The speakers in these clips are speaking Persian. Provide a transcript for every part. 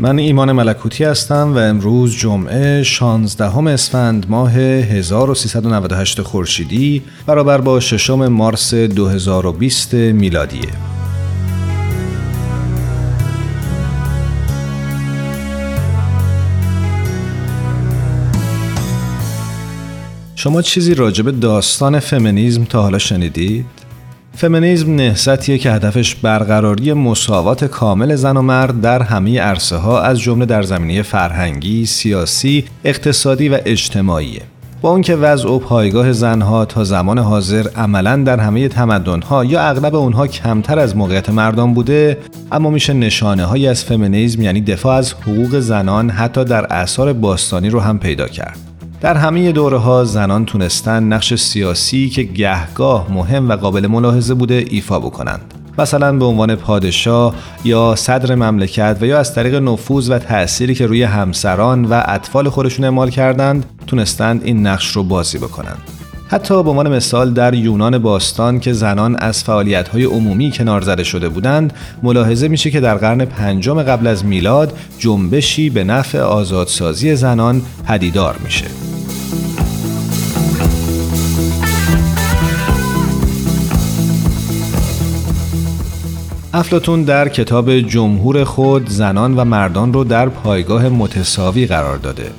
من ایمان ملکوتی هستم و امروز جمعه 16 اسفند ماه 1398 خورشیدی برابر با ششم مارس 2020 میلادیه. شما چیزی راجب داستان فمینیزم تا حالا شنیدید؟ فمینیزم نهضتیه که هدفش برقراری مساوات کامل زن و مرد در همه عرصه ها از جمله در زمینه فرهنگی، سیاسی، اقتصادی و اجتماعیه. با اون که وضع و پایگاه زنها تا زمان حاضر عملا در همه تمدنها یا اغلب اونها کمتر از موقعیت مردان بوده اما میشه نشانه های از فمینیزم یعنی دفاع از حقوق زنان حتی در اعثار باستانی رو هم پیدا کرد در همه دوره ها زنان تونستن نقش سیاسی که گهگاه مهم و قابل ملاحظه بوده ایفا بکنند. مثلا به عنوان پادشاه یا صدر مملکت و یا از طریق نفوذ و تأثیری که روی همسران و اطفال خودشون اعمال کردند تونستند این نقش رو بازی بکنند. حتی به عنوان مثال در یونان باستان که زنان از فعالیت‌های عمومی کنار زده شده بودند ملاحظه میشه که در قرن پنجم قبل از میلاد جنبشی به نفع آزادسازی زنان پدیدار میشه افلاتون در کتاب جمهور خود زنان و مردان رو در پایگاه متساوی قرار داده.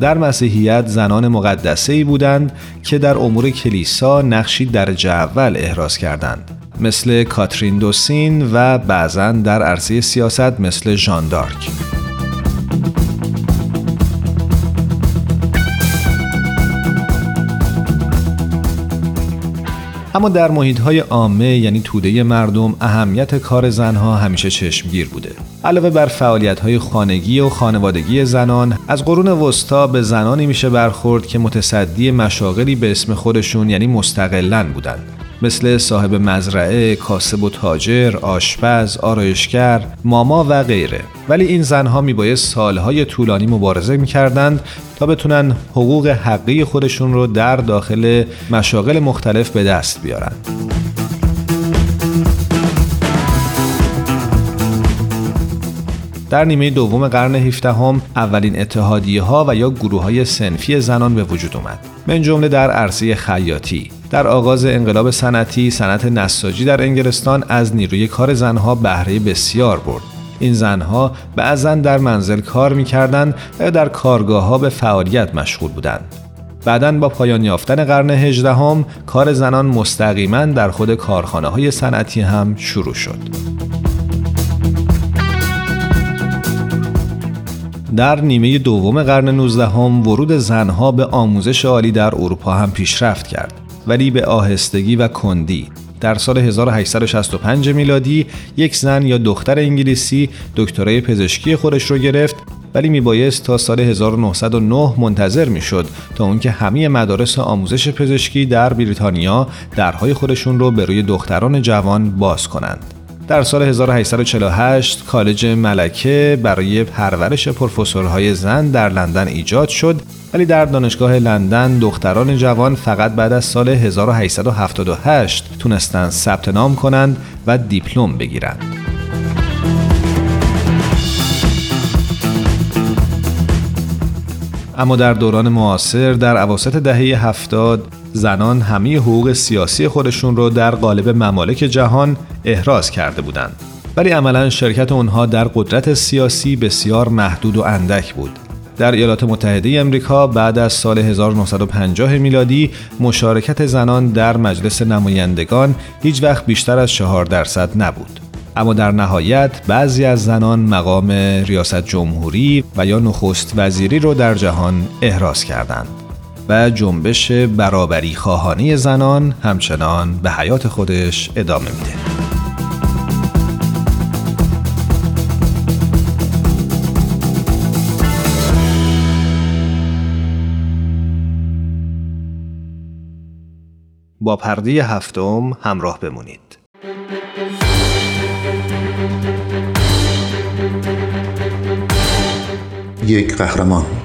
در مسیحیت زنان مقدسه ای بودند که در امور کلیسا نقشی در اول احراز کردند مثل کاترین دوسین و بعضا در عرصه سیاست مثل ژان دارک. اما در محیط های عامه یعنی توده مردم اهمیت کار زنها همیشه چشمگیر بوده. علاوه بر فعالیت های خانگی و خانوادگی زنان از قرون وسطا به زنانی میشه برخورد که متصدی مشاغلی به اسم خودشون یعنی مستقلن بودند. مثل صاحب مزرعه، کاسب و تاجر، آشپز، آرایشگر، ماما و غیره. ولی این زنها میبایست سالهای طولانی مبارزه می‌کردند تا بتونن حقوق حقی خودشون رو در داخل مشاغل مختلف به دست بیارن. در نیمه دوم قرن 17 هم اولین اتحادیه ها و یا گروه های سنفی زنان به وجود اومد. من جمله در عرصه خیاطی، در آغاز انقلاب صنعتی صنعت نساجی در انگلستان از نیروی کار زنها بهره بسیار برد این زنها بعضا در منزل کار می‌کردند و در کارگاه ها به فعالیت مشغول بودند بعدا با پایان یافتن قرن هجدهم کار زنان مستقیما در خود کارخانه های صنعتی هم شروع شد. در نیمه دوم قرن 19 هم ورود زنها به آموزش عالی در اروپا هم پیشرفت کرد. ولی به آهستگی و کندی در سال 1865 میلادی یک زن یا دختر انگلیسی دکترای پزشکی خودش رو گرفت ولی میبایست تا سال 1909 منتظر می‌شد تا اون که همه مدارس آموزش پزشکی در بریتانیا درهای خودشون رو به روی دختران جوان باز کنند. در سال 1848 کالج ملکه برای پرورش پروفسورهای زن در لندن ایجاد شد ولی در دانشگاه لندن دختران جوان فقط بعد از سال 1878 تونستند ثبت نام کنند و دیپلم بگیرند. اما در دوران معاصر در عواسط دهه هفتاد زنان همه حقوق سیاسی خودشون رو در قالب ممالک جهان احراز کرده بودند. ولی عملا شرکت اونها در قدرت سیاسی بسیار محدود و اندک بود در ایالات متحده امریکا بعد از سال 1950 میلادی مشارکت زنان در مجلس نمایندگان هیچ وقت بیشتر از 4 درصد نبود. اما در نهایت بعضی از زنان مقام ریاست جمهوری و یا نخست وزیری رو در جهان احراز کردند و جنبش برابری خواهانی زنان همچنان به حیات خودش ادامه میده. با پرده هفتم همراه بمونید. یک قهرمان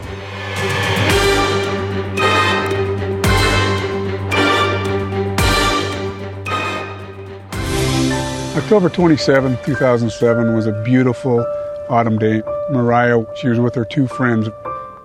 October 27, 2007 was a beautiful autumn day. Mariah, she was with her two friends,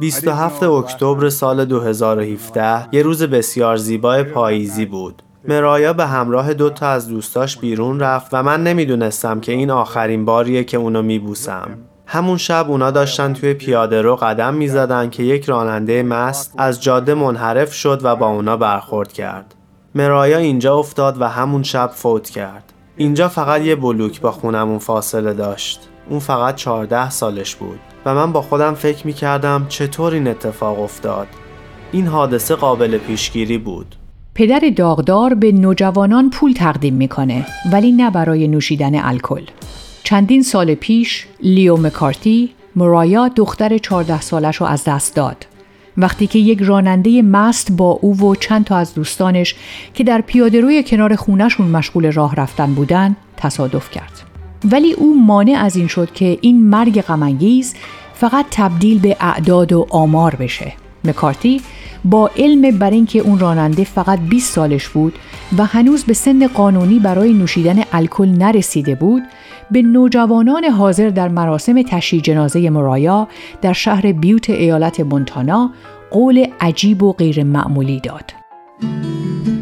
27 اکتبر سال 2017 یه روز بسیار زیبای پاییزی بود. مرایا به همراه دو تا از دوستاش بیرون رفت و من نمی‌دونستم که این آخرین باریه که اونو میبوسم. همون شب اونا داشتن توی پیاده رو قدم می‌زدن که یک راننده مست از جاده منحرف شد و با اونا برخورد کرد. مرایا اینجا افتاد و همون شب فوت کرد. اینجا فقط یه بلوک با خونمون فاصله داشت. اون فقط 14 سالش بود. و من با خودم فکر می کردم چطور این اتفاق افتاد. این حادثه قابل پیشگیری بود. پدر داغدار به نوجوانان پول تقدیم می‌کنه ولی نه برای نوشیدن الکل. چندین سال پیش لیو مکارتی مرایا دختر 14 سالش رو از دست داد. وقتی که یک راننده مست با او و چند تا از دوستانش که در پیاده روی کنار خونشون مشغول راه رفتن بودن تصادف کرد. ولی او مانع از این شد که این مرگ غمانگیز فقط تبدیل به اعداد و آمار بشه. مکارتی با علم بر اینکه اون راننده فقط 20 سالش بود و هنوز به سن قانونی برای نوشیدن الکل نرسیده بود به نوجوانان حاضر در مراسم تشییع جنازه مرایا در شهر بیوت ایالت مونتانا قول عجیب و غیر معمولی داد.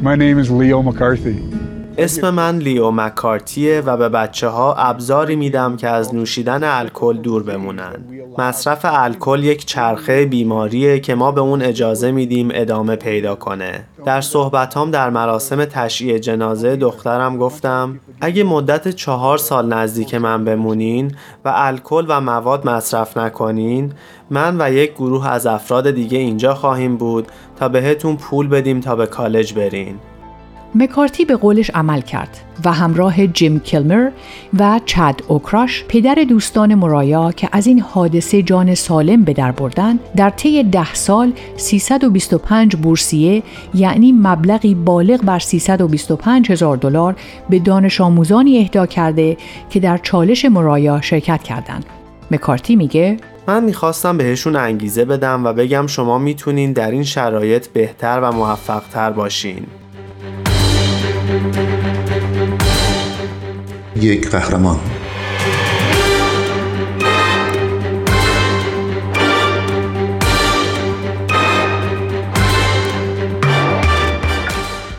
My name is Leo McCarthy. اسم من لیو مکارتیه و به بچه ها ابزاری میدم که از نوشیدن الکل دور بمونن. مصرف الکل یک چرخه بیماریه که ما به اون اجازه میدیم ادامه پیدا کنه. در صحبتام در مراسم تشییع جنازه دخترم گفتم اگه مدت چهار سال نزدیک من بمونین و الکل و مواد مصرف نکنین من و یک گروه از افراد دیگه اینجا خواهیم بود تا بهتون پول بدیم تا به کالج برین. مکارتی به قولش عمل کرد و همراه جیم کلمر و چد اوکراش پدر دوستان مرایا که از این حادثه جان سالم به در بردن در طی ده سال 325 بورسیه یعنی مبلغی بالغ بر 325 هزار دلار به دانش آموزانی اهدا کرده که در چالش مرایا شرکت کردند. مکارتی میگه من می‌خواستم بهشون انگیزه بدم و بگم شما می‌تونین در این شرایط بهتر و موفقتر باشین یک قهرمان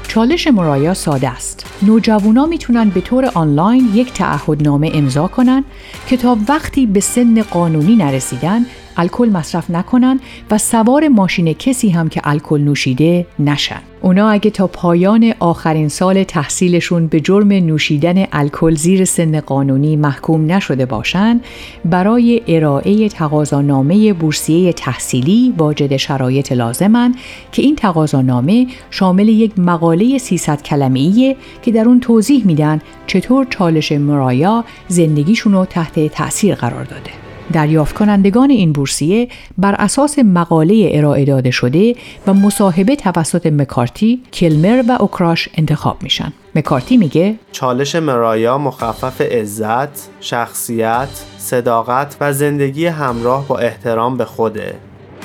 چالش مرایا ساده است. نوجوانا می‌تونن به طور آنلاین یک تعهدنامه امضا کنن که تا وقتی به سن قانونی نرسیدن الکل مصرف نکنن و سوار ماشین کسی هم که الکل نوشیده نشن. اونا اگه تا پایان آخرین سال تحصیلشون به جرم نوشیدن الکل زیر سن قانونی محکوم نشده باشند برای ارائه تقاضانامه بورسیه تحصیلی واجد شرایط لازمن که این تقاضانامه شامل یک مقاله 300 کلمه‌ایه که در اون توضیح میدن چطور چالش مرایا زندگیشون رو تحت تأثیر قرار داده. دریافت کنندگان این بورسیه بر اساس مقاله ارائه داده شده و مصاحبه توسط مکارتی، کلمر و اوکراش انتخاب میشن. مکارتی میگه چالش مرایا مخفف عزت، شخصیت، صداقت و زندگی همراه با احترام به خوده.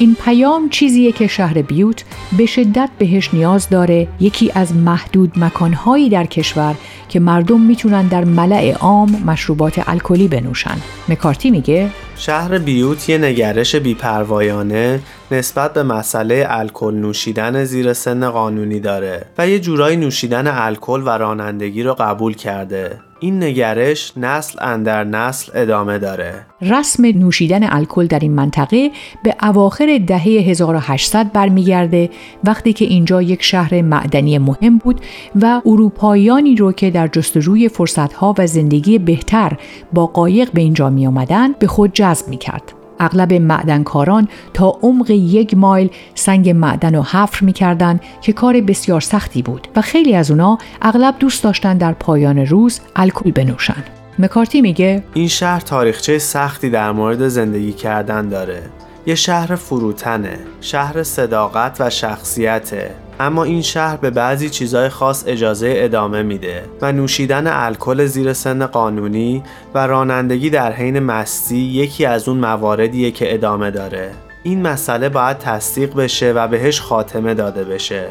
این پیام چیزیه که شهر بیوت به شدت بهش نیاز داره یکی از محدود مکانهایی در کشور که مردم می‌تونن در ملع عام مشروبات الکلی بنوشن. مکارتی میگه شهر بیوت یه نگرش بیپروایانه نسبت به مسئله الکل نوشیدن زیر سن قانونی داره و یه جورایی نوشیدن الکل و رانندگی رو قبول کرده. این نگرش نسل اندر نسل ادامه داره رسم نوشیدن الکل در این منطقه به اواخر دهه 1800 برمیگرده وقتی که اینجا یک شهر معدنی مهم بود و اروپاییانی رو که در جستجوی فرصتها و زندگی بهتر با قایق به اینجا می آمدن به خود جذب می کرد. اغلب معدنکاران تا عمق یک مایل سنگ معدن رو حفر می‌کردند که کار بسیار سختی بود و خیلی از اونا اغلب دوست داشتن در پایان روز الکل بنوشن. مکارتی میگه این شهر تاریخچه سختی در مورد زندگی کردن داره یه شهر فروتنه شهر صداقت و شخصیته. اما این شهر به بعضی چیزای خاص اجازه ادامه میده و نوشیدن الکل زیر سن قانونی و رانندگی در حین مستی یکی از اون مواردیه که ادامه داره. این مسئله باید تصدیق بشه و بهش خاتمه داده بشه.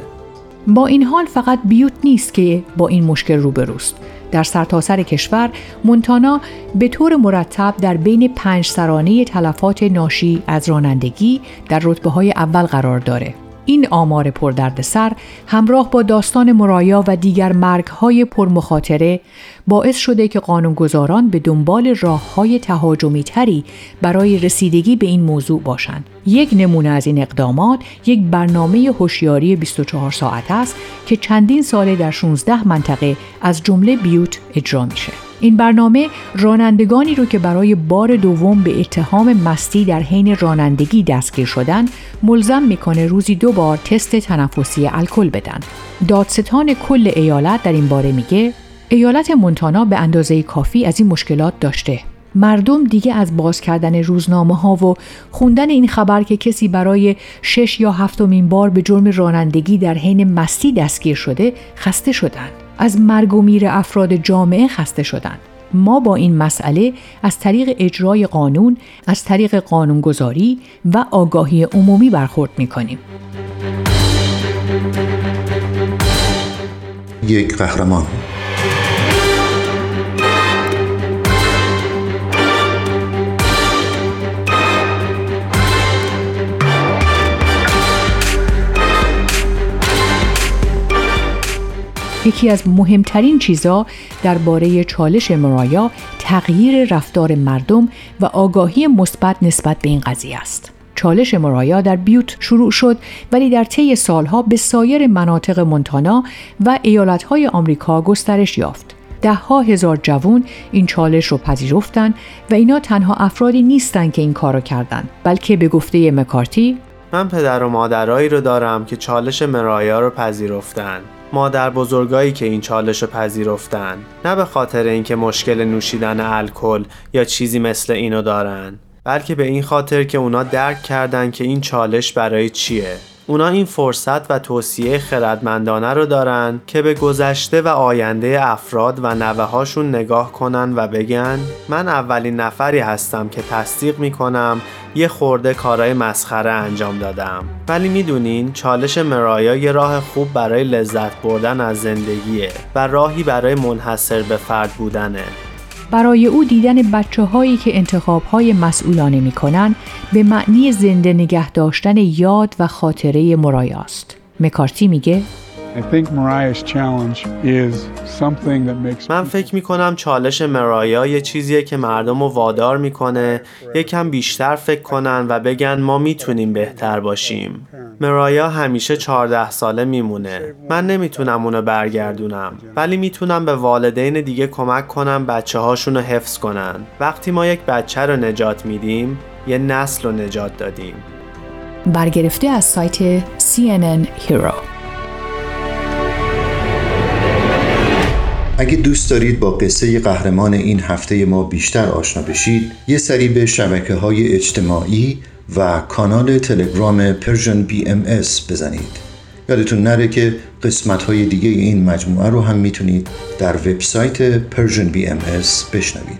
با این حال فقط بیوت نیست که با این مشکل روبروست. در سرتاسر کشور مونتانا به طور مرتب در بین پنج سرانه تلفات ناشی از رانندگی در رتبه های اول قرار داره. این آمار پردردسر همراه با داستان مرایا و دیگر مرگهای پرمخاطره باعث شده که قانونگذاران به دنبال راه های تهاجمی تری برای رسیدگی به این موضوع باشند. یک نمونه از این اقدامات یک برنامه هوشیاری 24 ساعت است که چندین ساله در 16 منطقه از جمله بیوت اجرا میشه. این برنامه رانندگانی رو که برای بار دوم به اتهام مستی در حین رانندگی دستگیر شدن ملزم می‌کنه روزی دو بار تست تنفسی الکل بدن. دادستان کل ایالت در این باره میگه ایالت مونتانا به اندازه کافی از این مشکلات داشته. مردم دیگه از باز کردن روزنامه ها و خوندن این خبر که کسی برای شش یا هفتمین بار به جرم رانندگی در حین مستی دستگیر شده خسته شدند. از مرگ و میر افراد جامعه خسته شدند. ما با این مسئله از طریق اجرای قانون، از طریق قانونگذاری و آگاهی عمومی برخورد می کنیم. یک قهرمان یکی از مهمترین چیزا درباره چالش مرایا تغییر رفتار مردم و آگاهی مثبت نسبت به این قضیه است. چالش مرایا در بیوت شروع شد ولی در طی سالها به سایر مناطق مونتانا و ایالتهای آمریکا گسترش یافت. ده ها هزار جوون این چالش رو پذیرفتن و اینا تنها افرادی نیستن که این کارو کردن بلکه به گفته مکارتی من پدر و مادرایی رو دارم که چالش مرایا رو پذیرفتن مادر بزرگایی که این چالش رو پذیرفتن. نه به خاطر اینکه مشکل نوشیدن الکل یا چیزی مثل اینو دارن بلکه به این خاطر که اونا درک کردن که این چالش برای چیه. اونا این فرصت و توصیه خردمندانه رو دارن که به گذشته و آینده افراد و نوه هاشون نگاه کنن و بگن من اولین نفری هستم که تصدیق می‌کنم یه خورده کارای مسخره انجام دادم. ولی می‌دونین چالش مرایا یه راه خوب برای لذت بردن از زندگیه و راهی برای منحصر به فرد بودنه. برای او دیدن بچه هایی که انتخاب های مسئولانه می کنن به معنی زنده نگه داشتن یاد و خاطره مرایاست. مکارتی میگه من فکر می کنم چالش مرایا یه چیزیه که مردم رو وادار می‌کنه یکم بیشتر فکر کنن و بگن ما می‌تونیم بهتر باشیم مرایا همیشه 14 ساله میمونه. من نمی‌تونم اونو برگردونم ولی می‌تونم به والدین دیگه کمک کنم بچه هاشون رو حفظ کنن. وقتی ما یک بچه رو نجات میدیم یه نسل رو نجات دادیم. برگرفته از سایت CNN Hero. اگه دوست دارید با قصه قهرمان این هفته ما بیشتر آشنا بشید یه سری به شبکه های اجتماعی و کانال تلگرام Persian BMS بزنید. یادتون نره که قسمت های دیگه این مجموعه رو هم می‌تونید در وبسایت Persian BMS بشنوید.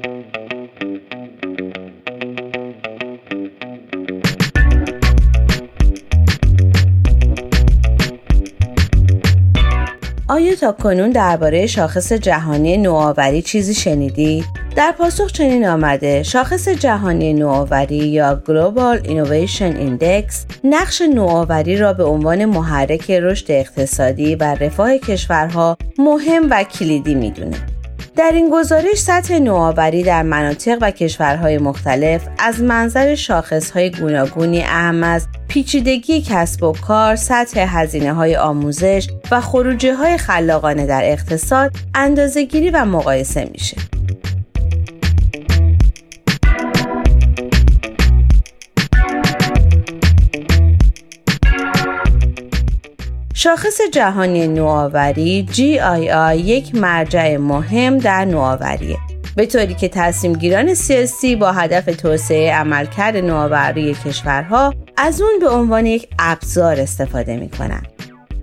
تا کنون درباره شاخص جهانی نوآوری چیزی شنیدی؟ در پاسخ چنین آمده شاخص جهانی نوآوری یا Global Innovation Index نقش نوآوری را به عنوان محرک رشد اقتصادی و رفاه کشورها مهم و کلیدی می‌دونه. در این گزارش سطح نوآوری در مناطق و کشورهای مختلف از منظر شاخصهای گوناگونی اهم از پیچیدگی کسب و کار، سطح هزینه های آموزش و خروجه های خلاقانه در اقتصاد اندازهگیری و مقایسه میشه. شاخص جهانی نوآوری GII یک مرجع مهم در نوآوریه به طوری که تصمیم گیران سیاسی با هدف توسعه عملکرد نوآوری کشورها از اون به عنوان یک ابزار استفاده می کنند.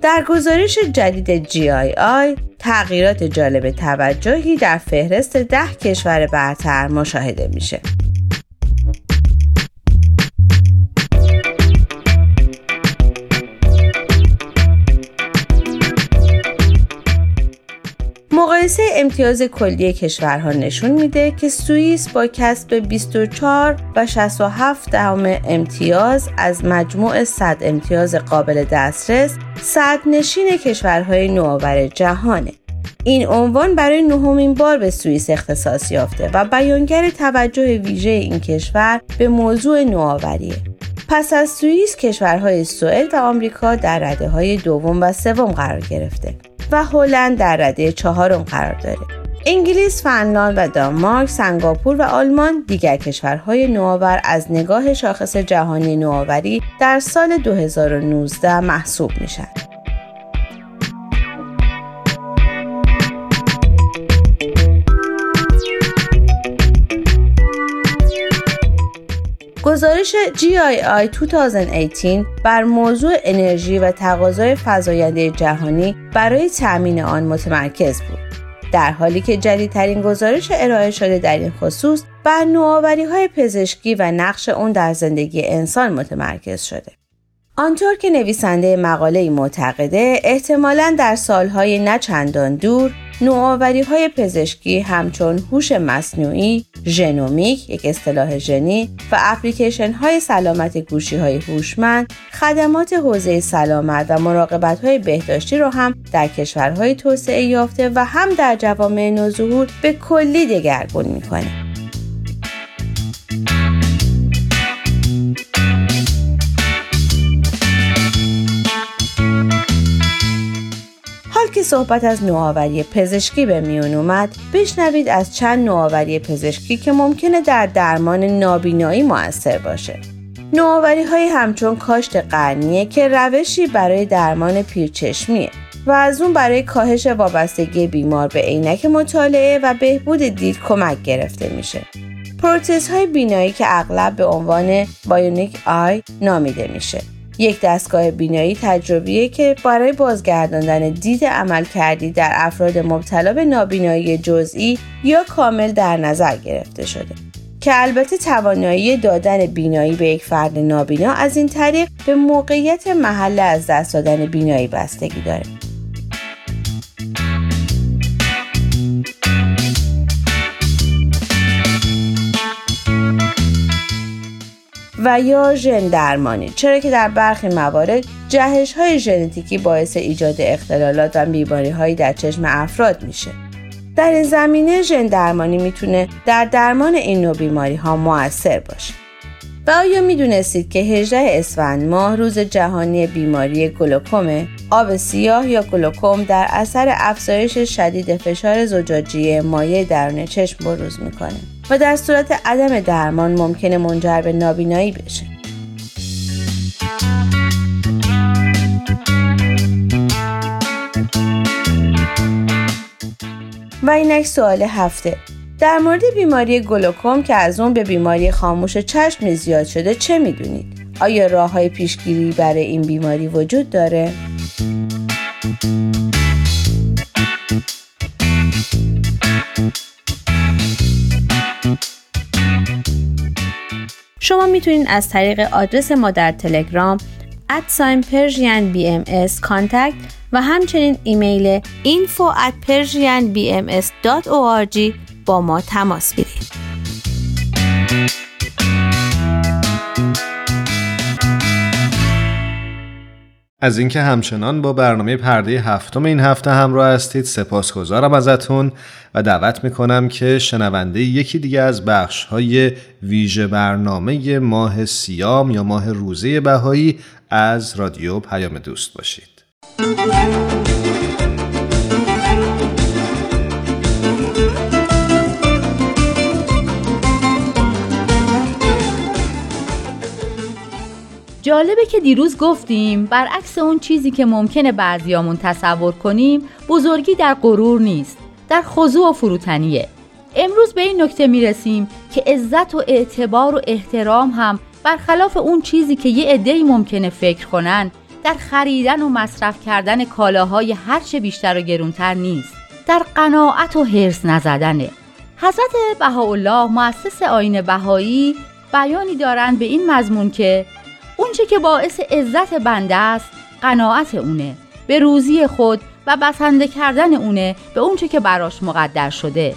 در گزارش جدید GII تغییرات جالب توجهی در فهرست ده کشور برتر مشاهده میشه. مقایسه امتیاز کلی کشورها نشون میده که سوئیس با کسب 24 و 67 دهم امتیاز از مجموع 100 امتیاز قابل دسترس صد نشین کشورهای نوآور جهانه. این عنوان برای نهمین بار به سوئیس اختصاص یافته و بیانگر توجه ویژه این کشور به موضوع نوآوریه. پس از سوئیس کشورهای سوئد و آمریکا در رده های دوم و سوم قرار گرفته. و هلند در رده چهارم قرار داره. انگلیس، فنلاند و دانمارک، سنگاپور و آلمان دیگر کشورهای نوآور از نگاه شاخص جهانی نوآوری در سال 2019 محسوب میشن. گزارش GII 2018 بر موضوع انرژی و تقاضای فزاینده جهانی برای تأمین آن متمرکز بود. در حالی که جدیدترین گزارش ارائه شده در این خصوص بر نوآوری های پزشکی و نقش اون در زندگی انسان متمرکز شده. آنطور که نویسنده مقاله معتقده احتمالا در سالهای نچندان دور نوآوری های پزشکی همچون هوش مصنوعی، ژنومیک یک اصطلاح ژنی و اپلیکیشن های سلامت گوشی های هوشمند، خدمات حوزه سلامت و مراقبت های بهداشتی را هم در کشورهای توسعه یافته و هم در جوامع نوظهور به کلی دگرگون می‌کنه. که صحبت از نوآوری پزشکی به میون اومد بشنوید از چند نوآوری پزشکی که ممکنه در درمان نابینایی موثر باشه. نوآوری های همچون کاشت قرنیه که روشی برای درمان پیرچشمیه و از اون برای کاهش وابستگی بیمار به عینک مطالعه و بهبود دید کمک گرفته میشه. پروتز های بینایی که اغلب به عنوان بایونیک آی نامیده میشه. یک دستگاه بینایی تجربیه که برای بازگرداندن دید عمل کردی در افراد مبتلا به نابینایی جزئی یا کامل در نظر گرفته شده. که البته توانایی دادن بینایی به یک فرد نابینا از این طریق به موقعیت محل از دست دادن بینایی بستگی داره. و یا ژن درمانی چرا که در برخی موارد جهش های ژنتیکی باعث ایجاد اختلالات و بیماری هایی در چشم افراد میشه. در این زمینه ژن درمانی می‌تونه در درمان این نوع بیماری ها موثر باشه. و آیا می‌دونستید که 18 اسفند ماه روز جهانی بیماری گلوکومه؟ آب سیاه یا گلوکوم در اثر افزایش شدید فشار زجاجی مایع درون چشم بروز می‌کنه؟ و در صورت عدم درمان ممکنه منجر به نابینایی بشه. و اینک سوال هفته در مورد بیماری گلوکوم که از اون به بیماری خاموش چشم زیاد شده چه می‌دونید؟ آیا راه های پیشگیری برای این بیماری وجود داره؟ شما می‌تونید از طریق آدرس ما در تلگرام ادساین پرژین بی ام و همچنین ایمیل info at persianbms.org با ما تماس بگیرید. از اینکه همچنان با برنامه پرده هفتم این هفته همراه هستید سپاسگزارم ازتون و دعوت می‌کنم که شنونده یکی دیگه از بخش های ویژه برنامه ماه سیام یا ماه روزه بهایی از رادیو پیام دوست باشید. جالبه که دیروز گفتیم برعکس اون چیزی که ممکنه بعضیامون تصور کنیم بزرگی در غرور نیست در خضوع و فروتنیه. امروز به این نکته می‌رسیم که عزت و اعتبار و احترام هم برخلاف اون چیزی که یه عده‌ای ممکنه فکر کنن در خریدن و مصرف کردن کالاهای هرچه بیشتر و گرونتر نیست. در قناعت و حرس نزدنه. حضرت بهاءالله مؤسس آین بهایی بیانی دارند به این مضمون که اونچه که باعث عزت بنده است قناعت اونه. به روزی خود و بسنده کردن اونه به اونچه که براش مقدر شده.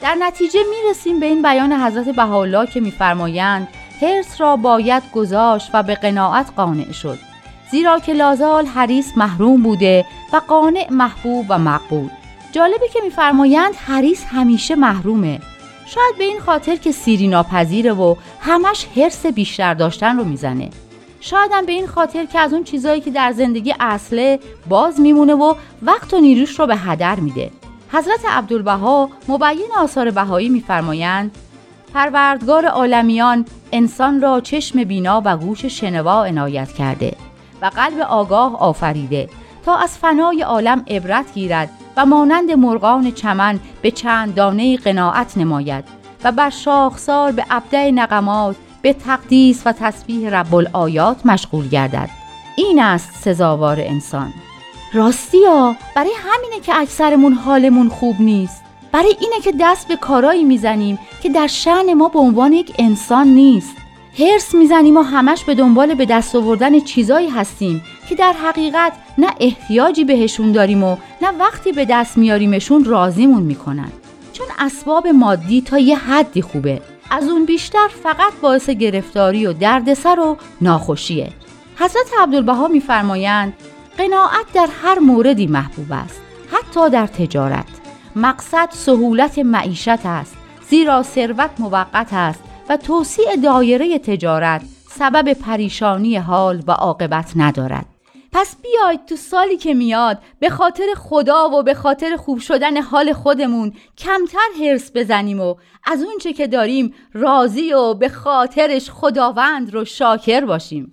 در نتیجه می‌رسیم به این بیان حضرت بهاءالله که میفرمایند حرس را باید گذاشت و به قناعت قانع شد. زیرا که لازال حریس محروم بوده و قانع محبوب و مقبول. جالبه که میفرمایند حریس همیشه محرومه. شاید به این خاطر که سیری ناپذیره و همش حرس بیشتر داشتن رو می‌زنه. شایدم به این خاطر که از اون چیزایی که در زندگی اصله باز میمونه و وقت و نیروش رو به هدر میده. حضرت عبدالبها مبین آثار بهایی میفرمایند پروردگار عالمیان انسان را چشم بینا و گوش شنوا عنایت کرده و قلب آگاه آفریده تا از فنای عالم عبرت گیرد و مانند مرغان چمن به چند دانه قناعت نماید و بر شاخسار به ابده نقمات به تقدیس و تسبیح رب الآیات مشغول گردد. این است سزاوار انسان. راستی ها برای همینه که اکثرمون حالمون خوب نیست. برای اینه که دست به کارایی می‌زنیم که در شعن ما به عنوان یک انسان نیست. هرس می‌زنیم و همش به دنبال به دست آوردن چیزایی هستیم که در حقیقت نه احتیاجی بهشون داریم و نه وقتی به دست میاریمشون راضیمون می‌کنن. چون اسباب مادی تا یه حدی خوبه. از اون بیشتر فقط باعث گرفتاری و دردسر و ناخوشیه. حضرت عبدالبها میفرمایند قناعت در هر موردی محبوب است حتی در تجارت. مقصد سهولت معیشت است زیرا ثروت موقت است و توسیع دایره تجارت سبب پریشانی حال و عاقبت ندارد. پس بیاید تو سالی که میاد به خاطر خدا و به خاطر خوب شدن حال خودمون کمتر حرس بزنیم و از اونچه که داریم راضی و به خاطرش خداوند رو شاکر باشیم.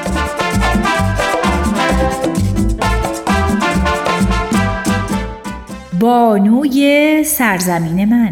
بانوی سرزمین من.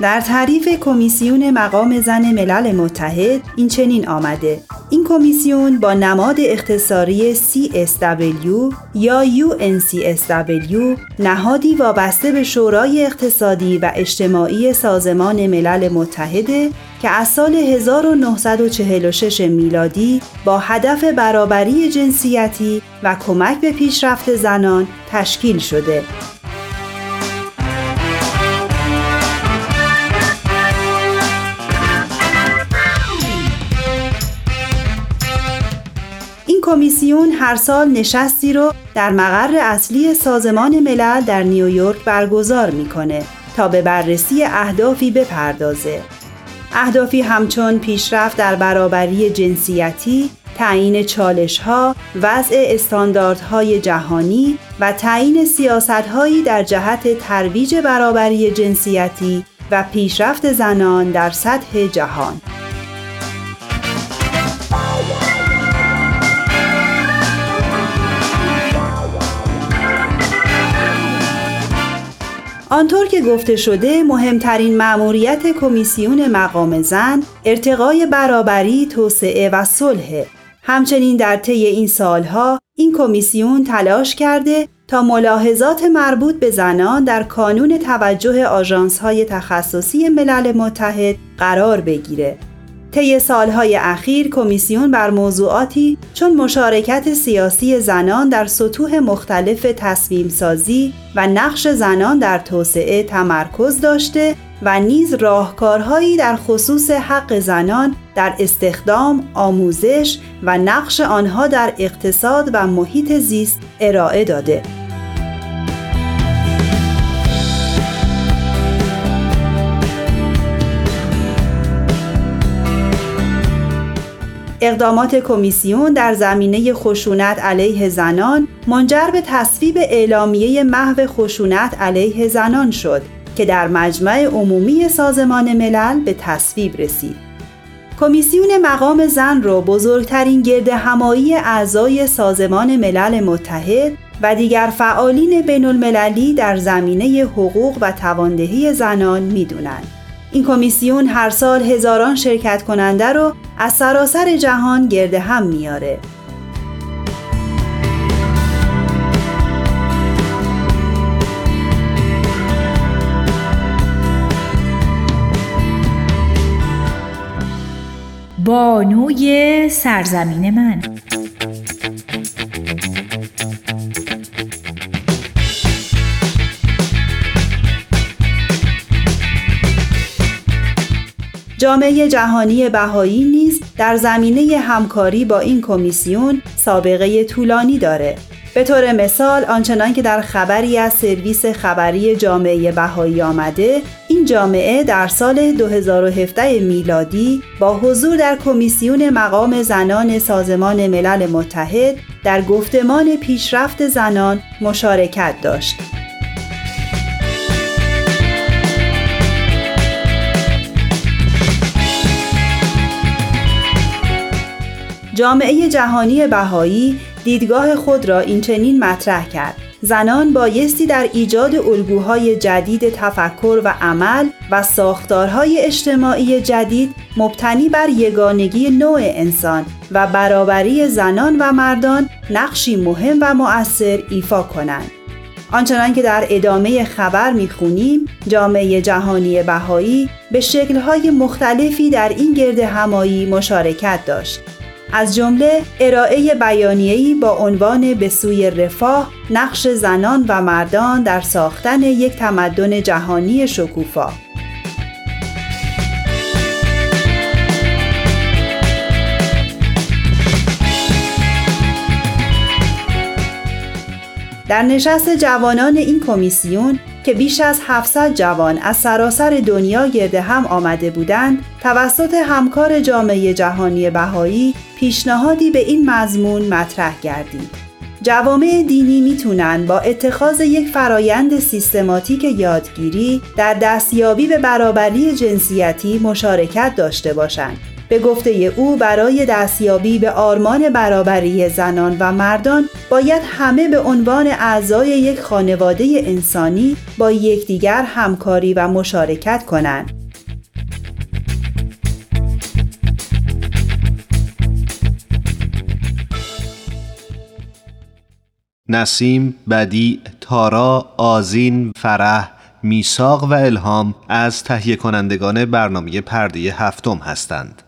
در تعریف کمیسیون مقام زن ملل متحد این چنین آمده. این کمیسیون با نماد اختصاری CSW یا UNCSW نهادی وابسته به شورای اقتصادی و اجتماعی سازمان ملل متحده که از سال 1946 میلادی با هدف برابری جنسیتی و کمک به پیشرفت زنان تشکیل شده. کمیسیون هر سال نشستی رو در مقر اصلی سازمان ملل در نیویورک برگزار می‌کنه تا به بررسی اهدافی بپردازه. اهدافی همچون پیشرفت در برابری جنسیتی، تعیین چالش ها، وضع استانداردهای جهانی و تعیین سیاست هایی در جهت ترویج برابری جنسیتی و پیشرفت زنان در سطح جهان. آنطور که گفته شده مهمترین مأموریت کمیسیون مقام زن ارتقای برابری، توسعه و صلح. همچنین در طی این سالها این کمیسیون تلاش کرده تا ملاحظات مربوط به زنان در کانون توجه آژانس‌های تخصصی ملل متحد قرار بگیره طی سالهای اخیر کمیسیون بر موضوعاتی چون مشارکت سیاسی زنان در سطوح مختلف تصمیم سازی و نقش زنان در توسعه تمرکز داشته و نیز راهکارهایی در خصوص حق زنان در استخدام، آموزش و نقش آنها در اقتصاد و محیط زیست ارائه داده. اقدامات کمیسیون در زمینه خشونت علیه زنان منجر به تصویب اعلامیه محو خشونت علیه زنان شد که در مجمع عمومی سازمان ملل به تصویب رسید. کمیسیون مقام زن را بزرگترین گرد همایی اعضای سازمان ملل متحد و دیگر فعالین بین المللی در زمینه حقوق و تواندهی زنان می‌دونند. این کمیسیون هر سال هزاران شرکت کننده رو از سراسر جهان گرد هم میاره. بانوی سرزمین من جامعه جهانی بهایی نیز در زمینه همکاری با این کمیسیون سابقه طولانی داره. به طور مثال آنچنان که در خبری از سرویس خبری جامعه بهایی آمده این جامعه در سال 2017 میلادی با حضور در کمیسیون مقام زنان سازمان ملل متحد در گفتمان پیشرفت زنان مشارکت داشت جامعه جهانی بهایی دیدگاه خود را این چنین مطرح کرد زنان بایستی در ایجاد الگوهای جدید تفکر و عمل و ساختارهای اجتماعی جدید مبتنی بر یگانگی نوع انسان و برابری زنان و مردان نقشی مهم و مؤثر ایفا کنند. آنچنان که در ادامه خبر می‌خونیم جامعه جهانی بهایی به شکلهای مختلفی در این گرد همایی مشارکت داشت از جمله ارائه بیانیه‌ای با عنوان به سوی رفاه نقش زنان و مردان در ساختن یک تمدن جهانی شکوفا. در نشست جوانان این کمیسیون که بیش از 700 جوان از سراسر دنیا گرد هم آمده بودند توسط همکار جامعه جهانی بهایی پیشنهادی به این مضمون مطرح گردید. جوامع دینی می‌تونن با اتخاذ یک فرایند سیستماتیک یادگیری در دستیابی به برابری جنسیتی مشارکت داشته باشند. به گفته او برای دستیابی به آرمان برابری زنان و مردان باید همه به عنوان اعضای یک خانواده انسانی با یکدیگر همکاری و مشارکت کنند. نسیم، بدی، تارا، آزین، فرح، میساق و الهام از تهیه کنندگان برنامه پرده هفتم هستند.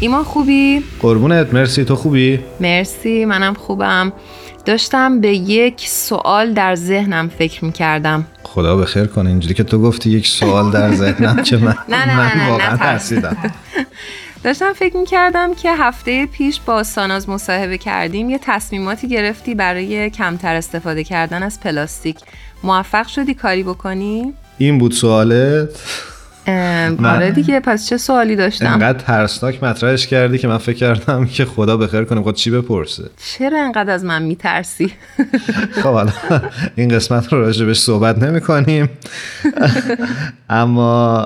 ایمان خوبی؟ قربونت مرسی. تو خوبی؟ مرسی منم خوبم. داشتم به یک سوال در ذهنم فکر می‌کردم. خدا به خیر کنه اینجوری که تو گفتی یک سوال در ذهنم که من, نه نه من نه واقعا ترسیدم. داشتم فکر می‌کردم که هفته پیش با ساناز مصاحبه کردیم یه تصمیماتی گرفتی برای کمتر استفاده کردن از پلاستیک. موفق شدی کاری بکنی؟ این بود سوالت؟ آره دیگه پس چه سوالی داشتم؟ انقدر ترسناک مطرحش کردی که من فکر کردم که خدا بخیر کنه خود چی بپرسه. چرا انقدر از من میترسی؟ خب حالا این قسمت رو راجبش صحبت نمی کنیم اما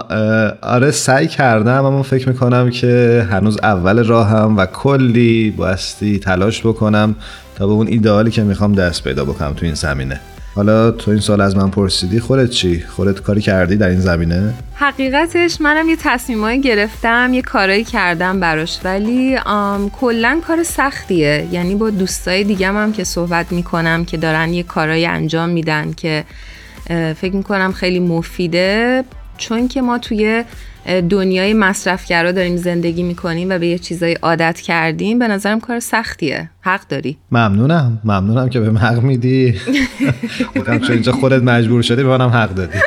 آره سعی کردم اما فکر می‌کنم که هنوز اول راهم و کلی بایستی تلاش بکنم تا به اون ایدئالی که می‌خوام دست پیدا بکنم تو این زمینه. حالا تو این سال از من پرسیدی خودت چی؟ خودت کاری کردی در این زمینه؟ حقیقتش منم یه تصمیمایی گرفتم یه کارایی کردم براش ولی کلا کار سختیه یعنی با دوستای دیگم هم که صحبت می‌کنم که دارن یه کارایی انجام میدن که فکر می‌کنم خیلی مفیده چون که ما توی دنیای مصرفگرا داریم زندگی می‌کنیم و به یه چیزای عادت کردیم به نظرم کار سختیه. حق داری. ممنونم. ممنونم که به حق میدی. چون اینجا خودت مجبور شدی به منم حق دادی.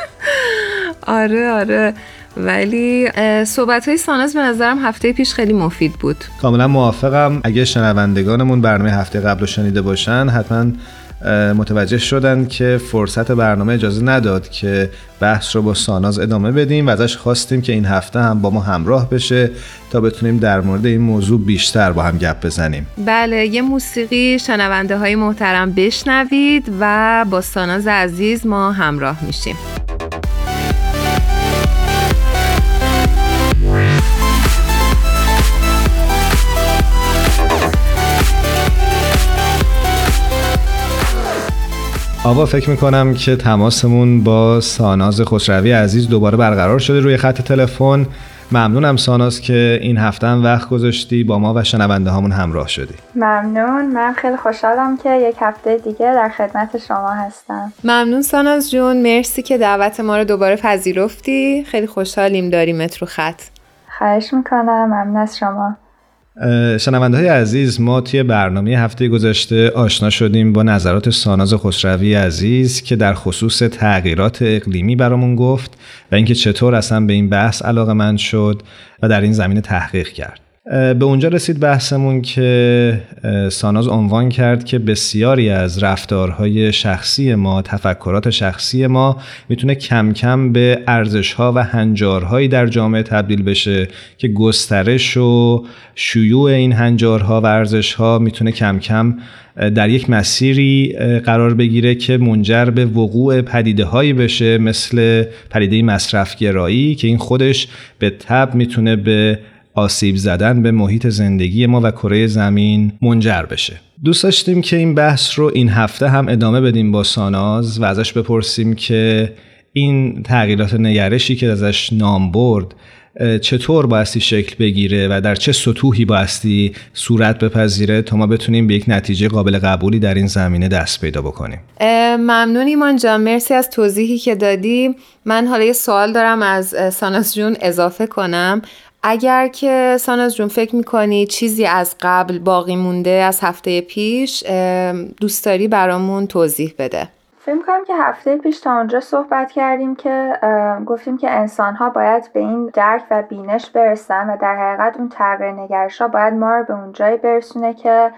آره آره. ولی صحبت های ساناز به نظرم هفته پیش خیلی مفید بود. کاملا موافقم. اگه شنوندگانمون برنامه هفته قبل رو شنیده باشن حتما متوجه شدن که فرصت برنامه اجازه نداد که بحث رو با ساناز ادامه بدیم و ازش خواستیم که این هفته هم با ما همراه بشه تا بتونیم در مورد این موضوع بیشتر با هم گپ بزنیم. بله یه موسیقی شنونده های محترم بشنوید و با ساناز عزیز ما همراه میشیم. آقا فکر می‌کنم که تماسمون با ساناز خسروی عزیز دوباره برقرار شده روی خط تلفن. ممنونم ساناز که این هفته هم وقت گذاشتی با ما و شنونده هامون همراه شدی. ممنون. من خیلی خوشحالم که یک هفته دیگه در خدمت شما هستم. ممنون ساناز جون. مرسی که دعوت ما رو دوباره پذیرفتی. خیلی خوشحالیم داریمت رو خط. خواهش می‌کنم. ممنون از شما. شنونده های عزیز ما توی برنامه هفته گذشته آشنا شدیم با نظرات ساناز خسروی عزیز که در خصوص تغییرات اقلیمی برامون گفت و اینکه چطور اصلا به این بحث علاقه من شد و در این زمینه تحقیق کرد. به اونجا رسید بحثمون که ساناز عنوان کرد که بسیاری از رفتارهای شخصی ما تفکرات شخصی ما می‌تونه کم کم به ارزشها و هنجارهایی در جامعه تبدیل بشه که گسترش و شیوع این هنجارها و ارزشها می‌تونه کم کم در یک مسیری قرار بگیره که منجر به وقوع پدیده هایی بشه مثل پدیده مصرفگرایی که این خودش به تب می‌تونه به آسیب زدن به محیط زندگی ما و کره زمین منجر بشه. دوست داشتیم که این بحث رو این هفته هم ادامه بدیم با ساناز و ازش بپرسیم که این تغییرات نگرشی که ازش نام برد چطور بایستی شکل بگیره و در چه سطوحی بایستی صورت بپذیره تا ما بتونیم به یک نتیجه قابل قبولی در این زمینه دست پیدا بکنیم. ممنون ایمان جان. مرسی از توضیحی که دادی. من حالا یه سوال دارم از ساناز جون اضافه کنم. اگر که ساناز جون فکر می‌کنی چیزی از قبل باقی مونده از هفته پیش دوست داری برامون توضیح بده؟ فکر کنم که هفته پیش تا اونجا صحبت کردیم که گفتیم که انسان ها باید به این درک و بینش برسن و در حقیقت اون تغییر نگرش ها باید ما رو به اون جایی برسونه که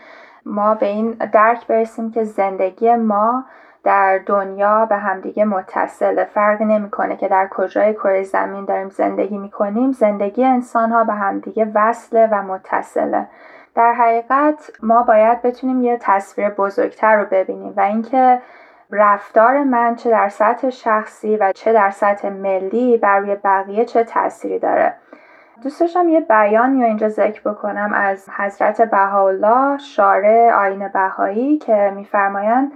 ما به این درک برسیم که زندگی ما در دنیا به همدیگه متصله. فرق نمی‌کنه که در کجای کره زمین داریم زندگی می‌کنیم. زندگی انسان ها به همدیگه وصله و متصله. در حقیقت ما باید بتونیم یه تصویر بزرگتر رو ببینیم و اینکه رفتار من چه در سطح شخصی و چه در سطح ملی بر روی بقیه چه تأثیری داره. دوست داشتم یه بیان یا اینجا ذکر بکنم از حضرت بهاءالله شارع آین بهایی که میفرمایند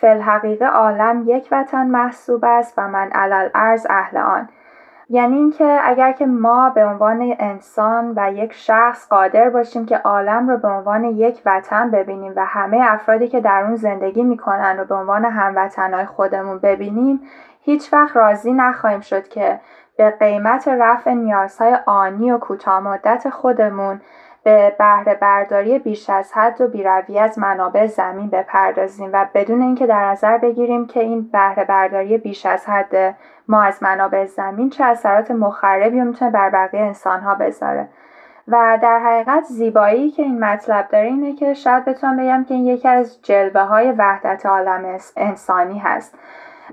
فلحقیقه عالم یک وطن محسوب است و من علل ارز اهل آن. یعنی اینکه اگر که ما به عنوان انسان و یک شخص قادر باشیم که عالم رو به عنوان یک وطن ببینیم و همه افرادی که در اون زندگی می‌کنن رو به عنوان هموطنهای خودمون ببینیم هیچ وقت راضی نخواهیم شد که به قیمت رفع نیازهای آنی و کوتاه مدت خودمون به بهره برداری بیش از حد و بیروی از منابع زمین بپردازیم و بدون اینکه در نظر بگیریم که این بهره برداری بیش از حد ما از منابع زمین چه اثرات مخربی می‌تونه بر بقیه انسانها بذاره. و در حقیقت زیبایی که این مطلب داره اینه که شاید بتونم بگم که این یکی از جلوه های وحدت عالم انسانی هست.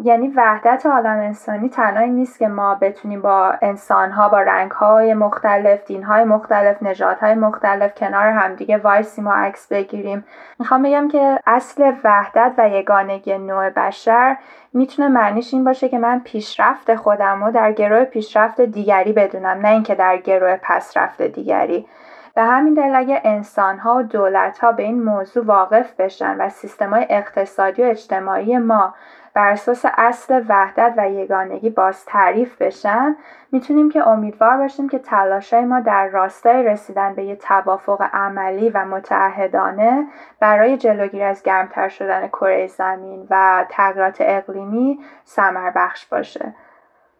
یعنی وحدت عالم انسانی تنها نیست که ما بتونیم با انسانها با رنگهای مختلف دینهای مختلف نژادهای مختلف کنار همدیگه وایسیم و عکس بگیریم. می‌خوام بگم که اصل وحدت و یگانگی نوع بشر می‌تونه معنیش این باشه که من پیشرفت خودم رو در گروه پیشرفت دیگری بدونم نه اینکه در گروه پسرفت دیگری. به همین دلیل اگه انسان ها و دولت ها به این موضوع واقف بشن و سیستم های اقتصادی و اجتماعی ما بر اساس اصل وحدت و یگانگی باز تعریف بشن می‌تونیم که امیدوار باشیم که تلاشای ما در راستای رسیدن به یه توافق عملی و متعهدانه برای جلوگیری از گرمتر شدن کره زمین و تغییرات اقلیمی سمر بخش باشه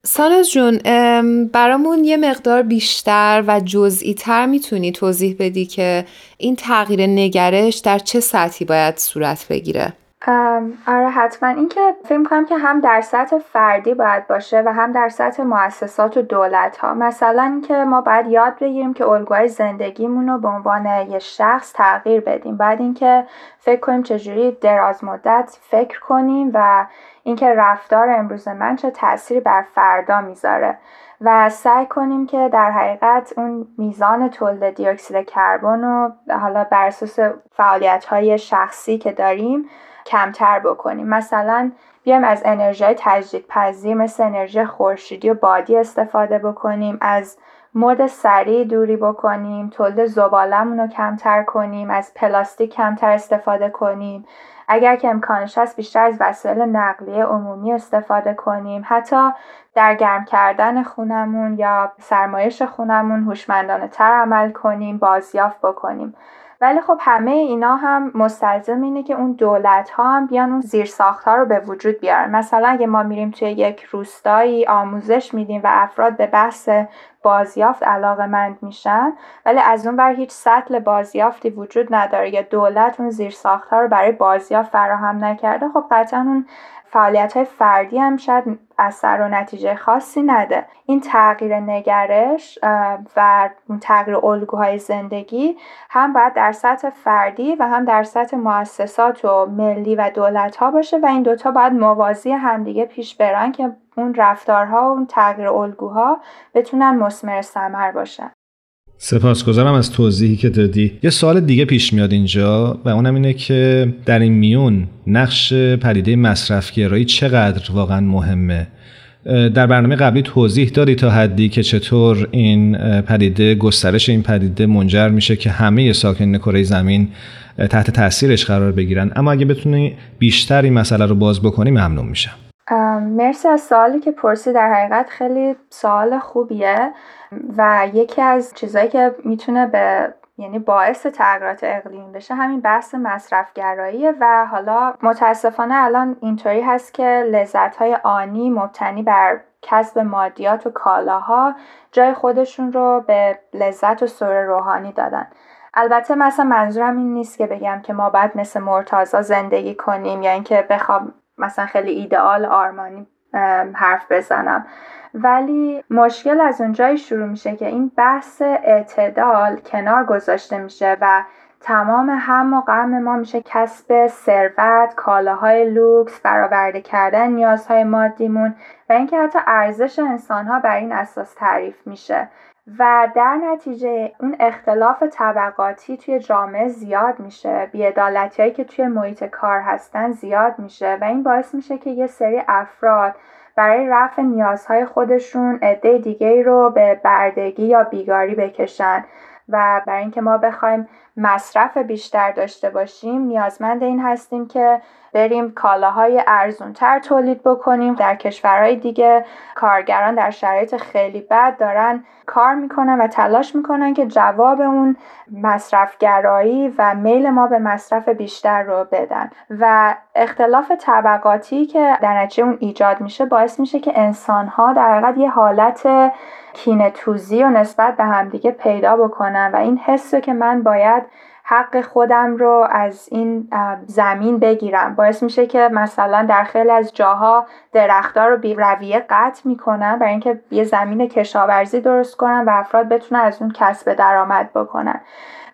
ساناز جون برامون یه مقدار بیشتر و جزئی تر می‌تونی توضیح بدی که این تغییر نگرش در چه سطحی باید صورت بگیره؟ آره حتما. اینکه فکر کنم که هم در سطح فردی باید باشه و هم در سطح مؤسسات و دولت ها مثلا اینکه ما باید یاد بگیریم که الگوهای زندگیمون رو به عنوان یه شخص تغییر بدیم. بعد اینکه فکر کنیم چجوری دراز مدت فکر کنیم و اینکه رفتار امروز من چه تأثیری بر فردا می‌ذاره. و سعی کنیم که در حقیقت اون میزان تولید دیوکسید کربن رو حالا بر اساس فعالیت های شخصی که داریم کمتر بکنیم. مثلا بیایم از انرژی تجدید پذیر مثل انرژی خورشیدی و بادی استفاده بکنیم از مد سریع دوری بکنیم تولید زبالمون رو کمتر کنیم از پلاستیک کمتر استفاده کنیم. اگر که امکانش هست بیشتر از وسایل نقلیه عمومی استفاده کنیم. حتی در گرم کردن خونمون یا سرمایش خونمون هوشمندانه تر عمل کنیم بازیافت بکنیم. ولی خب همه اینا هم مستلزم اینه که اون دولت ها هم بیان اون زیر ها رو به وجود بیارن. مثلا اگه ما میریم توی یک روستایی آموزش میدیم و افراد به بحث بازیافت علاقه مند میشن ولی از اون بر هیچ سطل بازیافتی وجود نداره. یا دولت اون زیر ها رو برای بازیافت فراهم نکرده خب قطعا اون فعالیت های فردی هم شاید اثر و نتیجه خاصی نده. این تغییر نگرش و تغییر الگوهای زندگی هم باید در سطح فردی و هم در سطح مؤسسات و ملی و دولت ها باشه و این دوتا باید موازی همدیگه پیش برن که اون رفتارها و اون تغییر الگوها بتونن مسمر ثمر باشن. سپاسگزارم از توضیحی که دادی. یه سوال دیگه پیش میاد اینجا و اونم اینه که در این میون نقش پدیده مصرفگرایی چقدر واقعا مهمه؟ در برنامه قبلی توضیح دادی تا حدی که چطور این پدیده گسترش این پدیده منجر میشه که همه ساکنین کره زمین تحت تاثیرش قرار بگیرن. اما اگه بتونی بیشتر این مسئله رو باز بکنی ممنون میشم. مرسی از سوالی که پرسی. در حقیقت خیلی سوال خوبیه و یکی از چیزهایی که می‌تونه به یعنی باعث تغییرات اقلیم بشه همین بحث مصرفگراییه و حالا متاسفانه الان اینطوری هست که لذت های آنی مبتنی بر کسب مادیات و کالاها جای خودشون رو به لذت و سر روحانی دادن. البته مثلا منظورم این نیست که بگم که ما باید مثل مرتازا زندگی کنیم یا اینکه بخوام مثلا خیلی ایدئال آرمانی حرف بزنم. ولی مشکل از اونجایی شروع میشه که این بحث اعتدال کنار گذاشته میشه و تمام هم و غم ما میشه کسب ثروت کالاهای لوکس برآورده کردن نیازهای مادیمون و اینکه حتی ارزش انسانها بر این اساس تعریف میشه. و در نتیجه اون اختلاف طبقاتی توی جامعه زیاد میشه. بیعدالتی هایی که توی محیط کار هستن زیاد میشه و این باعث میشه که یه سری افراد برای رفع نیازهای خودشون عده دیگه رو به بردگی یا بیگاری بکشن. و برای اینکه ما بخوایم مصرف بیشتر داشته باشیم نیازمند این هستیم که بریم کالاهای ارزونتر تولید بکنیم. در کشورهای دیگه کارگران در شرایط خیلی بد دارن کار می‌کنن و تلاش می‌کنن که جواب اون مصرفگرایی و میل ما به مصرف بیشتر رو بدن. و اختلاف طبقاتی که در نتیجه اون ایجاد میشه باعث میشه که انسانها در حقیقت یه حالت کینه توزی و نسبت به همدیگه پیدا بکنن و این حس که من باید حق خودم رو از این زمین بگیرم. باعث میشه که مثلا در خیلی از جاها درختها رو بی رویه قطع می‌کنن برای اینکه یه زمین کشاورزی درست کنن و افراد بتونن از اون کسب درآمد بکنن.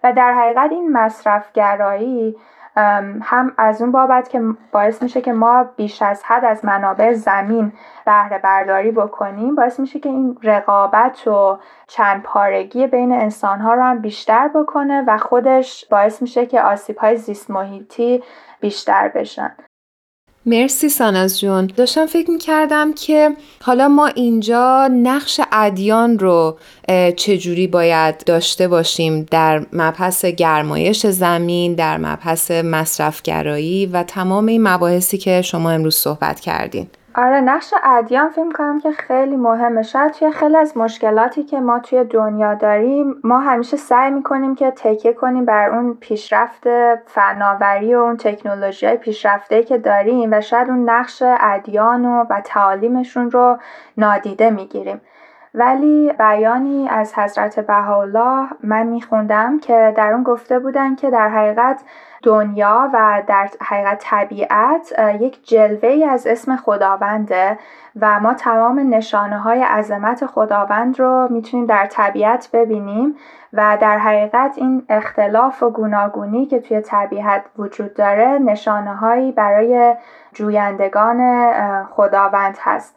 و در حقیقت این مصرفگرایی هم از اون بابت که باعث میشه که ما بیش از حد از منابع زمین بهره برداری بکنیم باعث میشه که این رقابت و چند پارگی بین انسان ها رو هم بیشتر بکنه و خودش باعث میشه که آسیب های زیست محیطی بیشتر بشن. مرسی ساناز جون. داشتم فکر می‌کردم که حالا ما اینجا نقش ادیان رو چجوری باید داشته باشیم در مبحث گرمایش زمین در مبحث مصرفگرایی و تمام این مباحثی که شما امروز صحبت کردین. آره نقش ادیان فکر کنم که خیلی مهمه. شاید توی خیلی از مشکلاتی که ما توی دنیا داریم ما همیشه سعی می‌کنیم که تکیه کنیم بر اون پیشرفت فناوری و اون تکنولوژی های پیشرفته که داریم و شاید اون نقش ادیان و, و تعالیمشون رو نادیده می‌گیریم. ولی بیانی از حضرت بهاءالله من میخوندم که در اون گفته بودن که در حقیقت دنیا و در حقیقت طبیعت یک جلوه از اسم خداونده و ما تمام نشانه های عظمت خداوند رو می‌تونیم در طبیعت ببینیم و در حقیقت این اختلاف و گوناگونی که توی طبیعت وجود داره نشانه هایی برای جویندگان خداوند هست.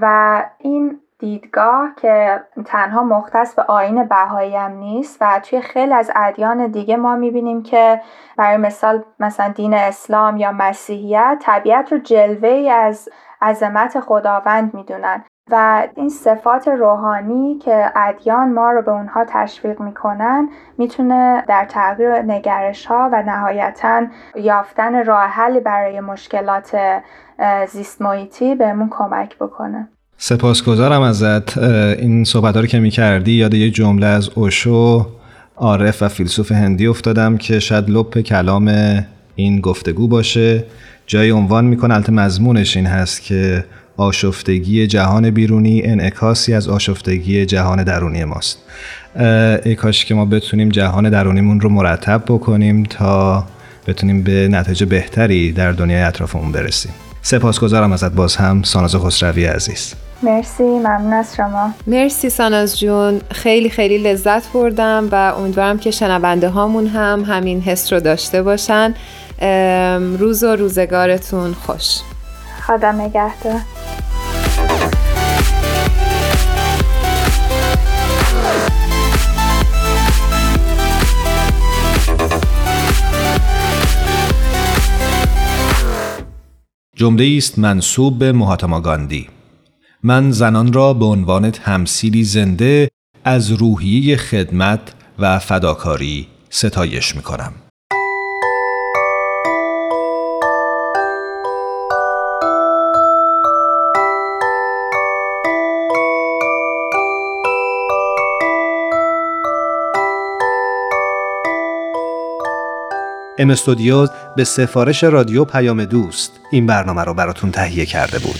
و این دیدگاه که تنها مختص به آین بهایی هم نیست و توی خیلی از ادیان دیگه ما می‌بینیم که برای مثال مثلا دین اسلام یا مسیحیت طبیعت رو جلوه ای از عظمت خداوند می‌دونن و این صفات روحانی که ادیان ما رو به اونها تشویق می‌کنن می‌تونه در تغییر نگرش ها و نهایتا یافتن راه حلی برای مشکلات زیست محیطی بهمون کمک بکنه. سپاسگزارم ازت. این صحبت رو که می کردی یاد یه جمله از اوشو عارف و فیلسوف هندی افتادم که شاید لپ کلام این گفتگو باشه. جای عنوان می‌کنه البته مضمونش این هست که آشفتگی جهان بیرونی انعکاسی از آشفتگی جهان درونی ماست. ای کاش که ما بتونیم جهان درونیمون رو مرتب بکنیم تا بتونیم به نتیجه بهتری در دنیای اطرافمون برسیم. سپاسگزارم ازت باز هم ساناز خسروی عزیز. مرسی ممنون از شما. مرسی ساناز جون. خیلی خیلی لذت بردم و امیدوارم که شنونده هامون هم همین حس رو داشته باشن. روز و روزگارتون خوش. خدا نگهدار. جمله است منصوب به مهاتما گاندی. من زنان را به عنوان تمثیلی زنده از روحیه خدمت و فداکاری ستایش می کنم. ام استودیوز به سفارش رادیو پیام دوست این برنامه را براتون تهیه کرده بود.